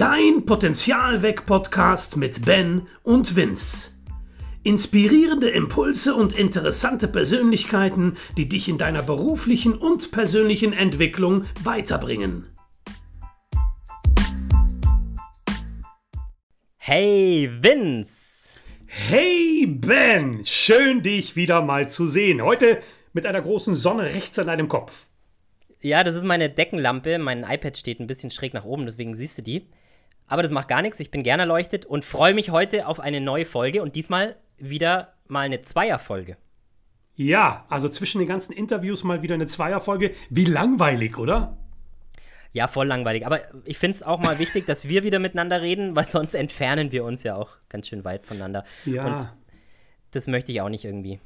Dein Potenzialweg-Podcast mit Ben und Vince. Inspirierende Impulse und interessante Persönlichkeiten, die dich in deiner beruflichen und persönlichen Entwicklung weiterbringen. Hey Vince! Hey Ben! Schön dich wieder mal zu sehen. Heute mit einer großen Sonne rechts an deinem Kopf. Ja, das ist meine Deckenlampe. Mein iPad steht ein bisschen schräg nach oben, deswegen siehst du die. Aber das macht gar nichts. Ich bin gerne erleuchtet und freue mich heute auf eine neue Folge und diesmal wieder mal eine Zweierfolge. Ja, also zwischen den ganzen Interviews mal wieder eine Zweierfolge. Wie langweilig, oder? Ja, voll langweilig. Aber ich finde es auch mal wichtig, dass wir wieder miteinander reden, weil sonst entfernen wir uns ja auch ganz schön weit voneinander. Ja. Und das möchte ich auch nicht irgendwie.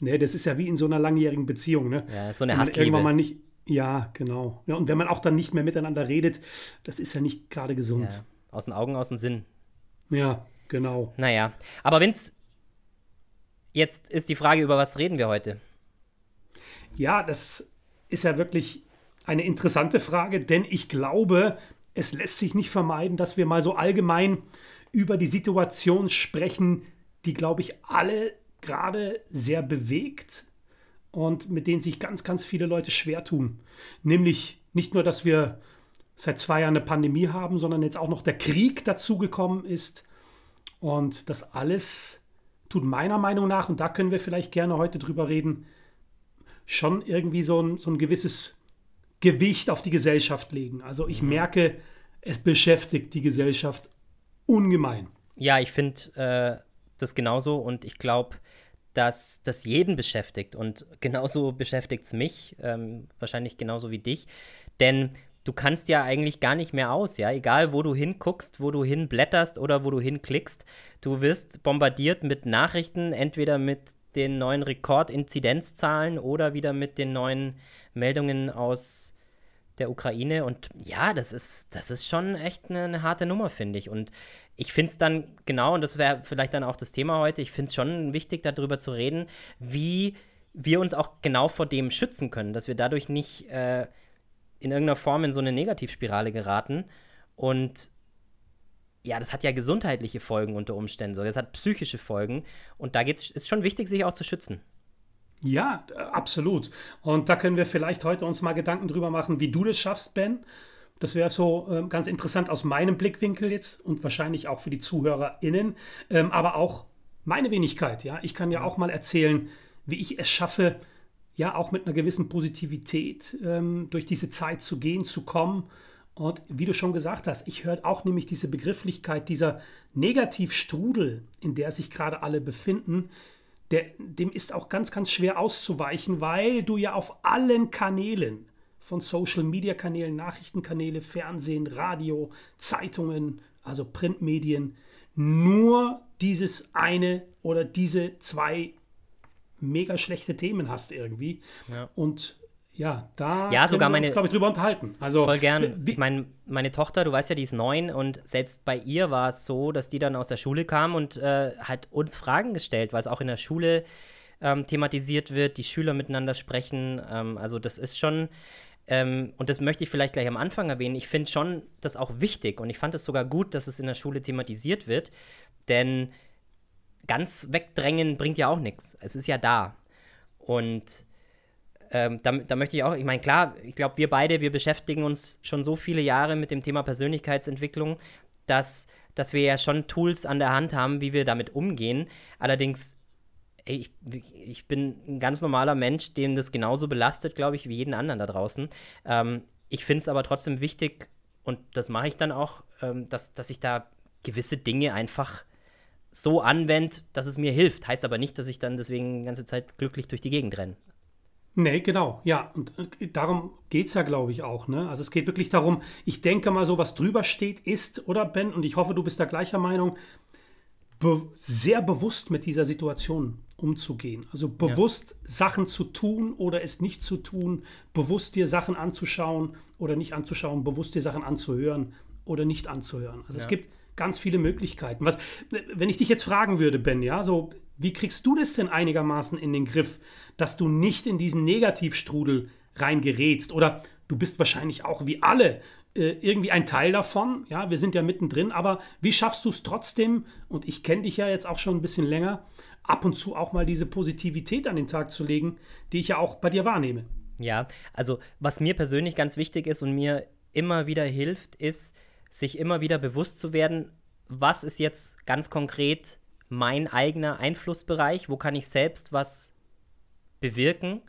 Ne, das ist ja wie in so einer langjährigen Beziehung, ne? Ja, so eine Hassliebe. Irgendwann mal nicht, ja, genau. Ja, und wenn man auch dann nicht mehr miteinander redet, das ist ja nicht gerade gesund. Ja, aus den Augen, aus dem Sinn. Ja, genau. Naja, aber Vince, jetzt ist die Frage, über was reden wir heute? Ja, das ist ja wirklich eine interessante Frage, denn ich glaube, es lässt sich nicht vermeiden, dass wir mal so allgemein über die Situation sprechen, die, glaube ich, alle gerade sehr bewegt und mit denen sich ganz, ganz viele Leute schwer tun. Nämlich nicht nur, dass wir seit zwei Jahren eine Pandemie haben, sondern jetzt auch noch der Krieg dazugekommen ist. Und das alles tut meiner Meinung nach, und da können wir vielleicht gerne heute drüber reden, schon irgendwie so ein, so ein gewisses Gewicht auf die Gesellschaft legen. Also ich merke, es beschäftigt die Gesellschaft ungemein. Ja, ich finde äh, das genauso und ich glaube, dass das jeden beschäftigt. Und genauso beschäftigt es mich, ähm, wahrscheinlich genauso wie dich, denn du kannst ja eigentlich gar nicht mehr aus, ja, egal wo du hinguckst, wo du hinblätterst oder wo du hinklickst, du wirst bombardiert mit Nachrichten, entweder mit den neuen Rekordinzidenzzahlen oder wieder mit den neuen Meldungen aus der Ukraine. Und ja, das ist, das ist schon echt eine, eine harte Nummer, finde ich. Und ich finde es dann genau, und das wäre vielleicht dann auch das Thema heute, ich finde es schon wichtig, darüber zu reden, wie wir uns auch genau vor dem schützen können, dass wir dadurch nicht äh, in irgendeiner Form in so eine Negativspirale geraten. Und ja, das hat ja gesundheitliche Folgen unter Umständen, so. das hat psychische Folgen. Und da geht's, ist schon wichtig, sich auch zu schützen. Ja, absolut. Und da können wir vielleicht heute uns mal Gedanken drüber machen, wie du das schaffst, Ben. Das wäre so äh, ganz interessant aus meinem Blickwinkel jetzt und wahrscheinlich auch für die ZuhörerInnen, ähm, aber auch meine Wenigkeit. Ja, ich kann ja auch mal erzählen, wie ich es schaffe, ja auch mit einer gewissen Positivität ähm, durch diese Zeit zu gehen, zu kommen. Und wie du schon gesagt hast, ich höre auch nämlich diese Begrifflichkeit, dieser Negativstrudel, in der sich gerade alle befinden, der, dem ist auch ganz, ganz schwer auszuweichen, weil du ja auf allen Kanälen, von Social Media Kanälen, Nachrichtenkanäle, Fernsehen, Radio, Zeitungen, also Printmedien, nur dieses eine oder diese zwei mega schlechte Themen hast irgendwie. Ja. Und ja, da Ja, sogar können wir uns, meine- glaube ich, drüber unterhalten. Also, Voll gern. meine, meine Tochter, du weißt ja, die ist neun und selbst bei ihr war es so, dass die dann aus der Schule kam und äh, hat uns Fragen gestellt, weil es auch in der Schule ähm, thematisiert wird, die Schüler miteinander sprechen. Ähm, also das ist schon, ähm, und das möchte ich vielleicht gleich am Anfang erwähnen, ich finde schon das auch wichtig und ich fand es sogar gut, dass es in der Schule thematisiert wird, denn ganz wegdrängen bringt ja auch nichts. Es ist ja da. Und ähm, da, da möchte ich auch, ich meine, klar, ich glaube, wir beide, wir beschäftigen uns schon so viele Jahre mit dem Thema Persönlichkeitsentwicklung, dass, dass wir ja schon Tools an der Hand haben, wie wir damit umgehen. Allerdings, ey, ich, ich bin ein ganz normaler Mensch, den das genauso belastet, glaube ich, wie jeden anderen da draußen. Ähm, ich finde es aber trotzdem wichtig, und das mache ich dann auch, ähm, dass, dass ich da gewisse Dinge einfach so anwende, dass es mir hilft. Heißt aber nicht, dass ich dann deswegen die ganze Zeit glücklich durch die Gegend renne. Nee, genau, ja. Und äh, darum geht es ja, glaube ich, auch. Ne? Also es geht wirklich darum, ich denke mal, so was drüber steht, ist, oder Ben, und ich hoffe, du bist da gleicher Meinung, be sehr bewusst mit dieser Situation umzugehen. Also bewusst Sachen zu tun oder es nicht zu tun, bewusst dir Sachen anzuschauen oder nicht anzuschauen, bewusst dir Sachen anzuhören oder nicht anzuhören. Also es Ja. gibt ganz viele Möglichkeiten. Was, wenn ich dich jetzt fragen würde, Ben, ja, so, wie kriegst du das denn einigermaßen in den Griff, dass du nicht in diesen Negativstrudel reingerätst? Oder du bist wahrscheinlich auch wie alle irgendwie ein Teil davon. Ja, wir sind ja mittendrin, aber wie schaffst du es trotzdem? Und ich kenne dich ja jetzt auch schon ein bisschen länger, ab und zu auch mal diese Positivität an den Tag zu legen, die ich ja auch bei dir wahrnehme. Ja, also was mir persönlich ganz wichtig ist und mir immer wieder hilft, ist, sich immer wieder bewusst zu werden, was ist jetzt ganz konkret mein eigener Einflussbereich, wo kann ich selbst was bewirken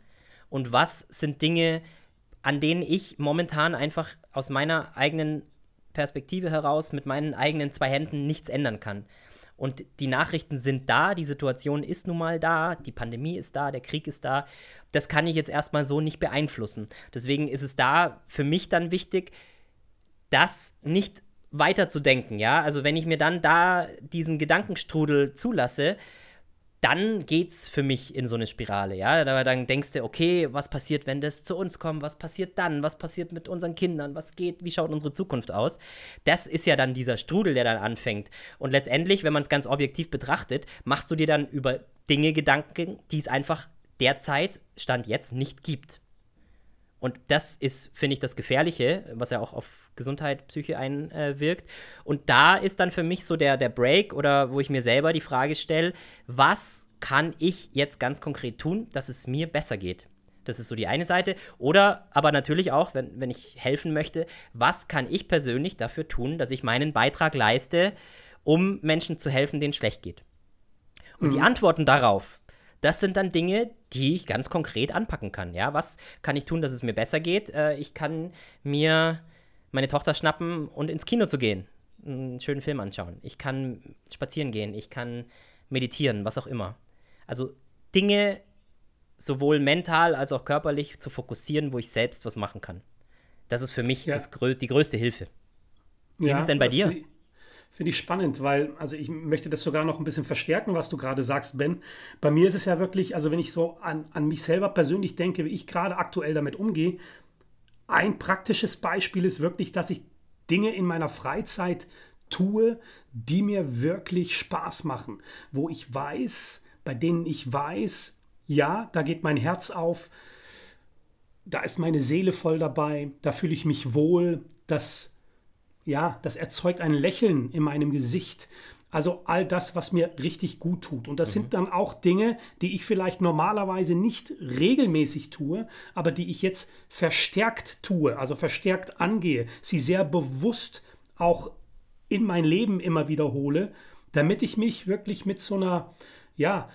und was sind Dinge, an denen ich momentan einfach aus meiner eigenen Perspektive heraus mit meinen eigenen zwei Händen nichts ändern kann. Und die Nachrichten sind da, die Situation ist nun mal da, die Pandemie ist da, der Krieg ist da. Das kann ich jetzt erstmal so nicht beeinflussen. Deswegen ist es da für mich dann wichtig, das nicht weiter zu denken, ja. Also wenn ich mir dann da diesen Gedankenstrudel zulasse, dann geht's für mich in so eine Spirale, ja. dann denkst du, okay, was passiert, wenn das zu uns kommt? Was passiert dann? Was passiert mit unseren Kindern? Was geht? Wie schaut unsere Zukunft aus? Das ist ja dann dieser Strudel, der dann anfängt. Und letztendlich, wenn man es ganz objektiv betrachtet, machst du dir dann über Dinge Gedanken, die es einfach derzeit, Stand jetzt, nicht gibt. Und das ist, finde ich, das Gefährliche, was ja auch auf Gesundheit, Psyche einwirkt. und da ist dann für mich so der, der Break oder wo ich mir selber die Frage stelle, was kann ich jetzt ganz konkret tun, dass es mir besser geht? Das ist so die eine Seite. Oder aber natürlich auch, wenn, wenn ich helfen möchte, was kann ich persönlich dafür tun, dass ich meinen Beitrag leiste, um Menschen zu helfen, denen es schlecht geht? Und mhm. die Antworten darauf, das sind dann Dinge, die ich ganz konkret anpacken kann. Ja, was kann ich tun, dass es mir besser geht? Äh, ich kann mir meine Tochter schnappen und ins Kino zu gehen, einen schönen Film anschauen. Ich kann spazieren gehen, ich kann meditieren, was auch immer. Also Dinge sowohl mental als auch körperlich zu fokussieren, wo ich selbst was machen kann. Das ist für mich ja. das, die größte Hilfe. Wie ja, ist es denn bei dir? Finde ich spannend, weil, also ich möchte das sogar noch ein bisschen verstärken, was du gerade sagst, Ben. Bei mir ist es ja wirklich, also wenn ich so an, an mich selber persönlich denke, wie ich gerade aktuell damit umgehe, ein praktisches Beispiel ist wirklich, dass ich Dinge in meiner Freizeit tue, die mir wirklich Spaß machen, wo ich weiß, bei denen ich weiß, ja, da geht mein Herz auf, da ist meine Seele voll dabei, da fühle ich mich wohl, das ja, das erzeugt ein Lächeln in meinem Gesicht. Also all das, was mir richtig gut tut. Und das mhm. sind dann auch Dinge, die ich vielleicht normalerweise nicht regelmäßig tue, aber die ich jetzt verstärkt tue, also verstärkt angehe, sie sehr bewusst auch in mein Leben immer wiederhole, damit ich mich wirklich mit so einer, ja,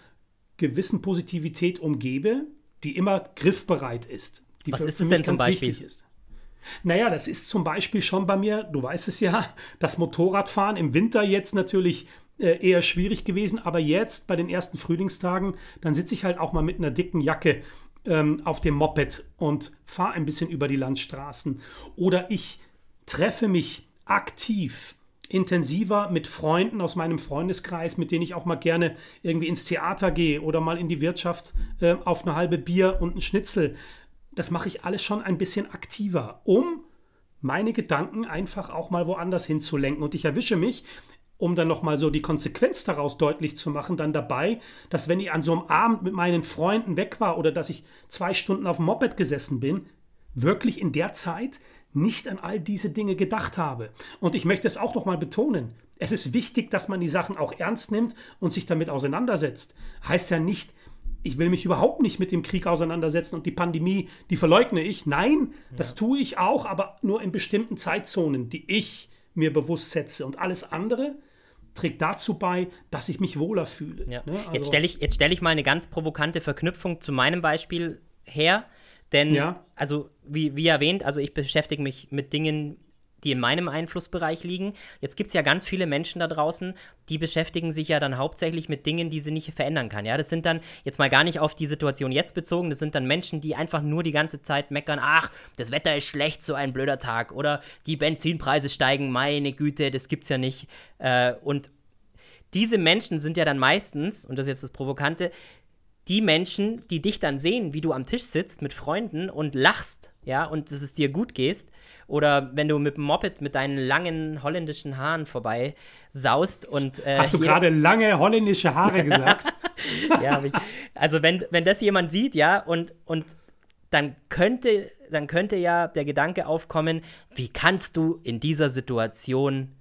gewissen Positivität umgebe, die immer griffbereit ist. Die was ist es denn zum Beispiel? Ist. Naja, das ist zum Beispiel schon bei mir, du weißt es ja, das Motorradfahren im Winter jetzt natürlich äh, eher schwierig gewesen, aber jetzt bei den ersten Frühlingstagen, dann sitze ich halt auch mal mit einer dicken Jacke ähm, auf dem Moped und fahre ein bisschen über die Landstraßen. Oder ich treffe mich aktiv intensiver mit Freunden aus meinem Freundeskreis, mit denen ich auch mal gerne irgendwie ins Theater gehe oder mal in die Wirtschaft äh, auf eine halbe Bier und ein Schnitzel das mache ich alles schon ein bisschen aktiver, um meine Gedanken einfach auch mal woanders hinzulenken. Und ich erwische mich, um dann nochmal so die Konsequenz daraus deutlich zu machen, dann dabei, dass wenn ich an so einem Abend mit meinen Freunden weg war oder dass ich zwei Stunden auf dem Moped gesessen bin, wirklich in der Zeit nicht an all diese Dinge gedacht habe. Und ich möchte es auch nochmal betonen. Es ist wichtig, dass man die Sachen auch ernst nimmt und sich damit auseinandersetzt. Heißt ja nicht, ich will mich überhaupt nicht mit dem Krieg auseinandersetzen und die Pandemie, die verleugne ich. Nein, ja. das tue ich auch, aber nur in bestimmten Zeitzonen, die ich mir bewusst setze. Und alles andere trägt dazu bei, dass ich mich wohler fühle. Ja. Ne? Also, jetzt stelle ich, stell ich mal eine ganz provokante Verknüpfung zu meinem Beispiel her. Denn, ja. also wie, wie erwähnt, also ich beschäftige mich mit Dingen, die in meinem Einflussbereich liegen. Jetzt gibt es ja ganz viele Menschen da draußen, die beschäftigen sich ja dann hauptsächlich mit Dingen, die sie nicht verändern kann. Ja, das sind dann jetzt mal gar nicht auf die Situation jetzt bezogen, das sind dann Menschen, die einfach nur die ganze Zeit meckern, ach, das Wetter ist schlecht, so ein blöder Tag oder die Benzinpreise steigen, meine Güte, das gibt's ja nicht. Äh, und diese Menschen sind ja dann meistens, und das ist jetzt das Provokante, die Menschen, die dich dann sehen, wie du am Tisch sitzt mit Freunden und lachst, ja, und dass es dir gut geht, oder wenn du mit dem Moped mit deinen langen holländischen Haaren vorbei saust und. Äh, Hast du gerade lange holländische Haare gesagt? ja, ich, also wenn, wenn das jemand sieht, ja, und, und dann könnte dann könnte ja der Gedanke aufkommen, wie kannst du in dieser Situation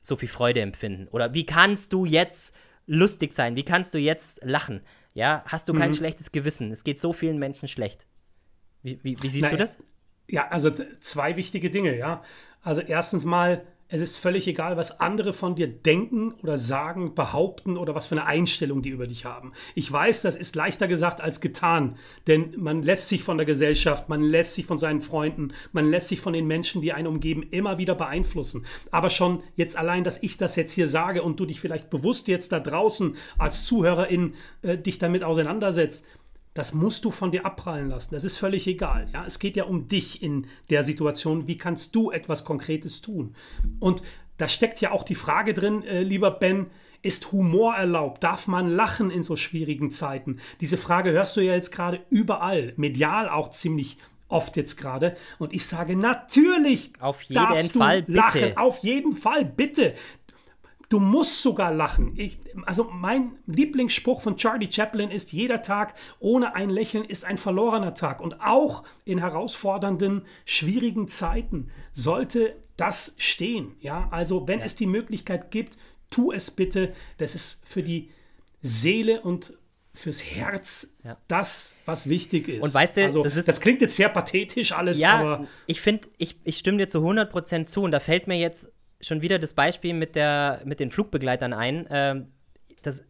so viel Freude empfinden? Oder wie kannst du jetzt lustig sein? Wie kannst du jetzt lachen? Ja, hast du kein mhm. schlechtes Gewissen? Es geht so vielen Menschen schlecht. Wie, wie, wie siehst Nein, du das? Ja, also zwei wichtige Dinge, ja. Also erstens mal, es ist völlig egal, was andere von dir denken oder sagen, behaupten oder was für eine Einstellung die über dich haben. Ich weiß, das ist leichter gesagt als getan, denn man lässt sich von der Gesellschaft, man lässt sich von seinen Freunden, man lässt sich von den Menschen, die einen umgeben, immer wieder beeinflussen. Aber schon jetzt allein, dass ich das jetzt hier sage und du dich vielleicht bewusst jetzt da draußen als Zuhörerin äh, dich damit auseinandersetzt, das musst du von dir abprallen lassen. Das ist völlig egal. Ja? Es geht ja um dich in der Situation. Wie kannst du etwas Konkretes tun? Und da steckt ja auch die Frage drin, äh, lieber Ben, ist Humor erlaubt? Darf man lachen in so schwierigen Zeiten? Diese Frage hörst du ja jetzt gerade überall, medial auch ziemlich oft jetzt gerade. Und ich sage natürlich, auf jeden Fall bitte. lachen. Auf jeden Fall bitte. Du musst sogar lachen. Ich, also mein Lieblingsspruch von Charlie Chaplin ist, jeder Tag ohne ein Lächeln ist ein verlorener Tag. Und auch in herausfordernden, schwierigen Zeiten sollte das stehen. Ja, also wenn es die Möglichkeit gibt, tu es bitte. Das ist für die Seele und fürs Herz ja. das, was wichtig ist. Und weißt du, also, das, ist, das klingt jetzt sehr pathetisch alles, ja, aber. Ich finde, ich, ich stimme dir zu 100% zu und da fällt mir jetzt schon wieder das Beispiel mit, der, mit den Flugbegleitern ein. Ähm, das,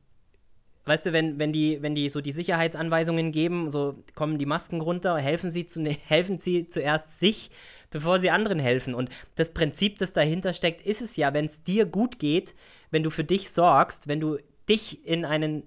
weißt du, wenn, wenn, die, wenn die so die Sicherheitsanweisungen geben, so kommen die Masken runter, helfen sie, zu, helfen sie zuerst sich, bevor sie anderen helfen. Und das Prinzip, das dahinter steckt, ist es ja, wenn es dir gut geht, wenn du für dich sorgst, wenn du dich in einen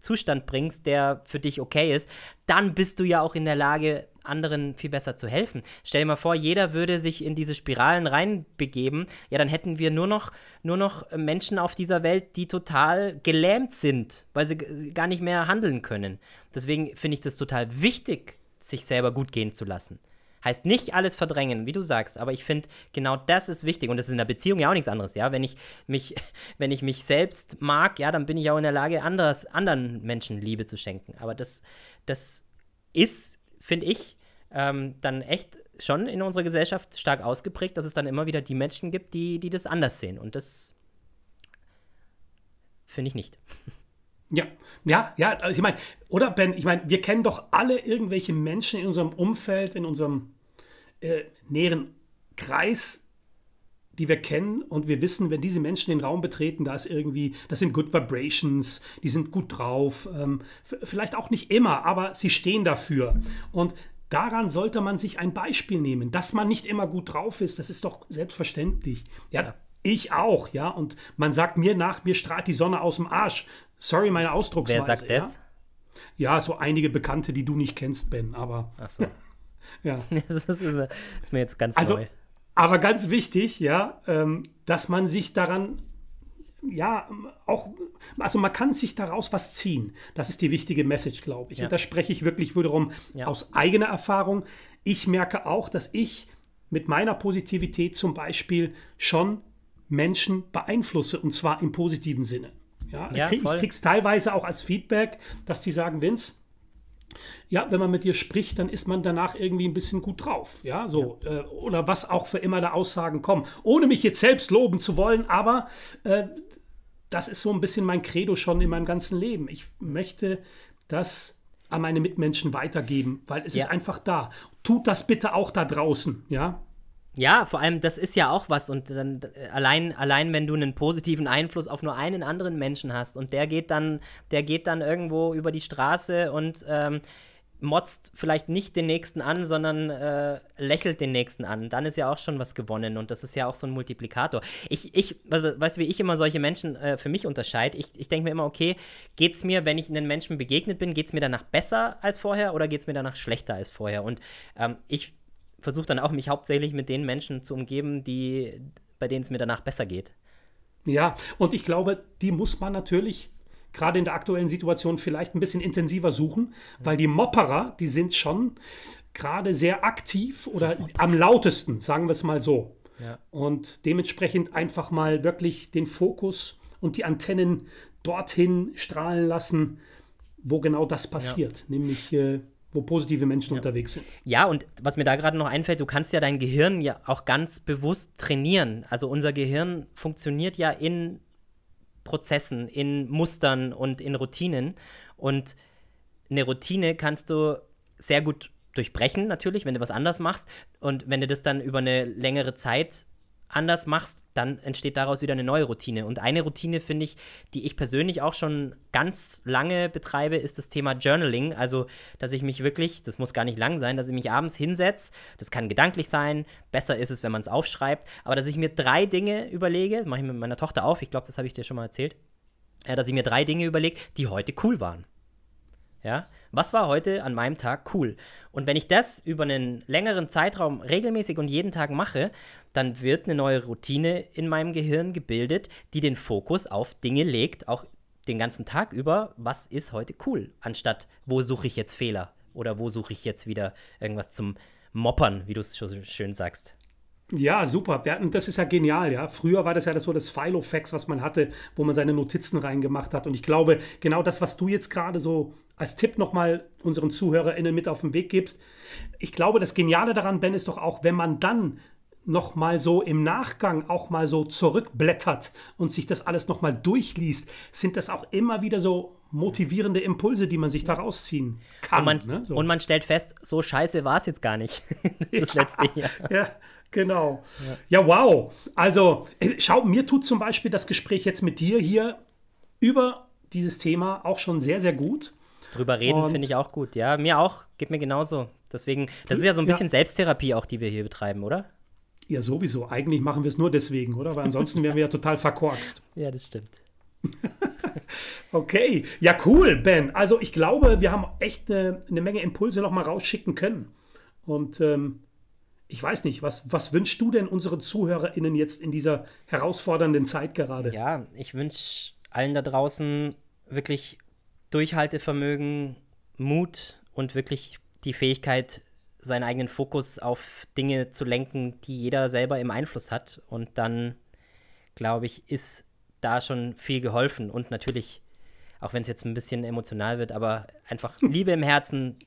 Zustand bringst, der für dich okay ist, dann bist du ja auch in der Lage, anderen viel besser zu helfen. Stell dir mal vor, jeder würde sich in diese Spiralen reinbegeben, ja, dann hätten wir nur noch, nur noch Menschen auf dieser Welt, die total gelähmt sind, weil sie gar nicht mehr handeln können. Deswegen finde ich das total wichtig, sich selber gut gehen zu lassen. Heißt nicht alles verdrängen, wie du sagst, aber ich finde, genau das ist wichtig. Und das ist in der Beziehung ja auch nichts anderes, ja. Wenn ich mich, wenn ich mich selbst mag, ja, dann bin ich auch in der Lage, anderes, anderen Menschen Liebe zu schenken. Aber das, das ist, finde ich, ähm, dann echt schon in unserer Gesellschaft stark ausgeprägt, dass es dann immer wieder die Menschen gibt, die, die das anders sehen. Und das finde ich nicht. Ja, ja, ja, also ich meine, oder Ben, ich meine, wir kennen doch alle irgendwelche Menschen in unserem Umfeld, in unserem äh, näheren Kreis, die wir kennen und wir wissen, wenn diese Menschen den Raum betreten, da ist irgendwie, das sind Good Vibrations, die sind gut drauf, ähm, vielleicht auch nicht immer, aber sie stehen dafür. Und daran sollte man sich ein Beispiel nehmen, dass man nicht immer gut drauf ist, das ist doch selbstverständlich. Ja, ja. Ich auch, ja. Und man sagt mir nach, mir strahlt die Sonne aus dem Arsch. Sorry, meine Ausdrucksweise. Wer sagt das? Ja? ja, so einige Bekannte, die du nicht kennst, Ben, aber. Ach so. ja. Das ist, ist, mir jetzt ganz also, neu. Aber ganz wichtig, ja, ähm, dass man sich daran, ja, auch, also man kann sich daraus was ziehen. Das ist die wichtige Message, glaube ich. Ja. Und da spreche ich wirklich wiederum ja. aus eigener Erfahrung. Ich merke auch, dass ich mit meiner Positivität zum Beispiel schon Menschen beeinflusse und zwar im positiven Sinne. Ja, ja ich, krieg, es teilweise auch als Feedback, dass die sagen, Vince, ja, wenn man mit dir spricht, dann ist man danach irgendwie ein bisschen gut drauf. Ja, so. Ja. Äh, oder was auch für immer da Aussagen kommen. Ohne mich jetzt selbst loben zu wollen, aber äh, das ist so ein bisschen mein Credo schon in meinem ganzen Leben. Ich möchte das an meine Mitmenschen weitergeben, weil es ja. ist einfach da. Tut das bitte auch da draußen, ja. Ja, vor allem, das ist ja auch was. Und dann allein, allein, wenn du einen positiven Einfluss auf nur einen anderen Menschen hast und der geht dann, der geht dann irgendwo über die Straße und ähm, motzt vielleicht nicht den nächsten an, sondern äh, lächelt den nächsten an. Dann ist ja auch schon was gewonnen und das ist ja auch so ein Multiplikator. Ich, ich weißt du, wie ich immer solche Menschen äh, für mich unterscheide? Ich, ich denke mir immer, okay, geht es mir, wenn ich einen Menschen begegnet bin, geht es mir danach besser als vorher oder geht es mir danach schlechter als vorher? Und ähm, ich versuche dann auch, mich hauptsächlich mit den Menschen zu umgeben, die, bei denen es mir danach besser geht. Ja, und ich glaube, die muss man natürlich gerade in der aktuellen Situation vielleicht ein bisschen intensiver suchen, weil die Mopperer, die sind schon gerade sehr aktiv oder am lautesten, sagen wir es mal so. Ja. Und dementsprechend einfach mal wirklich den Fokus und die Antennen dorthin strahlen lassen, wo genau das passiert, ja. nämlich äh, wo positive Menschen ja. unterwegs sind. Ja, und was mir da gerade noch einfällt, du kannst ja dein Gehirn ja auch ganz bewusst trainieren. Also unser Gehirn funktioniert ja in Prozessen, in Mustern und in Routinen. Und eine Routine kannst du sehr gut durchbrechen, natürlich, wenn du was anders machst. Und wenn du das dann über eine längere Zeit anders machst, dann entsteht daraus wieder eine neue Routine. Und eine Routine, finde ich, die ich persönlich auch schon ganz lange betreibe, ist das Thema Journaling. Also, dass ich mich wirklich, das muss gar nicht lang sein, dass ich mich abends hinsetze, das kann gedanklich sein, besser ist es, wenn man es aufschreibt, aber dass ich mir drei Dinge überlege, das mache ich mit meiner Tochter auf, ich glaube, das habe ich dir schon mal erzählt, äh, dass ich mir drei Dinge überlege, die heute cool waren. Ja, was war heute an meinem Tag cool? Und wenn ich das über einen längeren Zeitraum regelmäßig und jeden Tag mache, dann wird eine neue Routine in meinem Gehirn gebildet, die den Fokus auf Dinge legt, auch den ganzen Tag über, was ist heute cool, anstatt wo suche ich jetzt Fehler oder wo suche ich jetzt wieder irgendwas zum Moppern, wie du es so schön sagst. Ja, super. Das ist ja genial, ja. Früher war das ja so das Filofax, was man hatte, wo man seine Notizen reingemacht hat. Und ich glaube, genau das, was du jetzt gerade so als Tipp nochmal unseren ZuhörerInnen mit auf den Weg gibst. Ich glaube, das Geniale daran, Ben, ist doch auch, wenn man dann nochmal so im Nachgang auch mal so zurückblättert und sich das alles nochmal durchliest, sind das auch immer wieder so motivierende Impulse, die man sich da rausziehen kann. Und man, ne? so. und man stellt fest, so scheiße war es jetzt gar nicht, das ja, letzte Jahr. Ja, Genau. Ja. ja, wow. Also, äh, schau, mir tut zum Beispiel das Gespräch jetzt mit dir hier über dieses Thema auch schon sehr, sehr gut. Drüber reden finde ich auch gut. Ja, mir auch. Geht mir genauso. Deswegen, das ist ja so ein bisschen ja. Selbsttherapie auch, die wir hier betreiben, oder? Ja, sowieso. Eigentlich machen wir es nur deswegen, oder? Weil ansonsten wären wir ja total verkorkst. Ja, das stimmt. okay. Ja, cool, Ben. Also, ich glaube, wir haben echt eine, eine Menge Impulse noch mal rausschicken können. Und ähm, ich weiß nicht, was, was wünschst du denn unseren ZuhörerInnen jetzt in dieser herausfordernden Zeit gerade? Ja, ich wünsche allen da draußen wirklich Durchhaltevermögen, Mut und wirklich die Fähigkeit, seinen eigenen Fokus auf Dinge zu lenken, die jeder selber im Einfluss hat. Und dann, glaube ich, ist da schon viel geholfen. Und natürlich, auch wenn es jetzt ein bisschen emotional wird, aber einfach Liebe im Herzen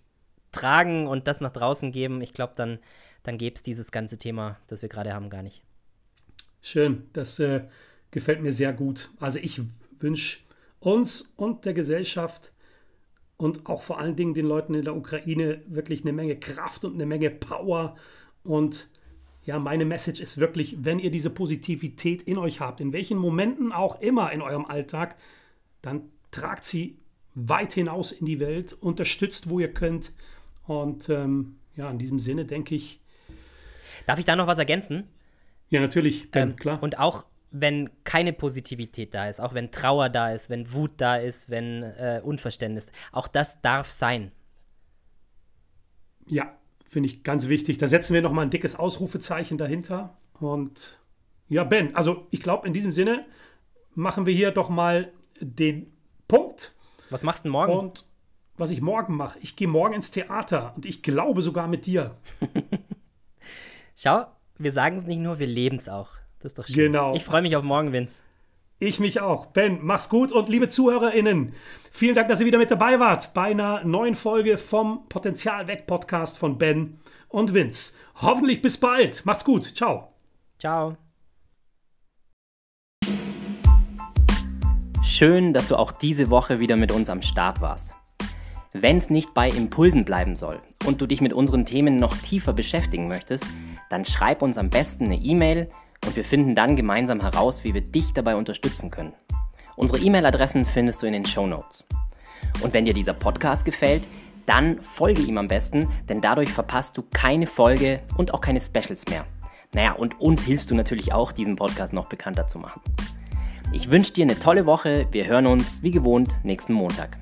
tragen und das nach draußen geben. Ich glaube, dann dann gäbe es dieses ganze Thema, das wir gerade haben, gar nicht. Schön, das äh, gefällt mir sehr gut. Also ich wünsche uns und der Gesellschaft und auch vor allen Dingen den Leuten in der Ukraine wirklich eine Menge Kraft und eine Menge Power. Und ja, meine Message ist wirklich, wenn ihr diese Positivität in euch habt, in welchen Momenten auch immer in eurem Alltag, dann tragt sie weit hinaus in die Welt, unterstützt, wo ihr könnt. Und ähm, ja, in diesem Sinne denke ich, Darf ich da noch was ergänzen? Ja, natürlich, ben, ähm, klar. Und auch wenn keine Positivität da ist, auch wenn Trauer da ist, wenn Wut da ist, wenn äh, Unverständnis, auch das darf sein. Ja, finde ich ganz wichtig. Da setzen wir nochmal ein dickes Ausrufezeichen dahinter. Und ja, Ben, also ich glaube, in diesem Sinne machen wir hier doch mal den Punkt. Was machst du morgen? Und was ich morgen mache, ich gehe morgen ins Theater und ich glaube sogar mit dir. Schau, wir sagen es nicht nur, wir leben es auch. Das ist doch schön. Genau. Ich freue mich auf morgen, Vince. Ich mich auch. Ben, mach's gut und liebe ZuhörerInnen, vielen Dank, dass ihr wieder mit dabei wart bei einer neuen Folge vom Potenzial weg Podcast von Ben und Vince. Hoffentlich bis bald. Macht's gut. Ciao. Ciao. Schön, dass du auch diese Woche wieder mit uns am Start warst. Wenn es nicht bei Impulsen bleiben soll und du dich mit unseren Themen noch tiefer beschäftigen möchtest, dann schreib uns am besten eine E-Mail und wir finden dann gemeinsam heraus, wie wir dich dabei unterstützen können. Unsere E-Mail-Adressen findest du in den Show Notes. Und wenn dir dieser Podcast gefällt, dann folge ihm am besten, denn dadurch verpasst du keine Folge und auch keine Specials mehr. Naja, und uns hilfst du natürlich auch, diesen Podcast noch bekannter zu machen. Ich wünsche dir eine tolle Woche. Wir hören uns wie gewohnt nächsten Montag.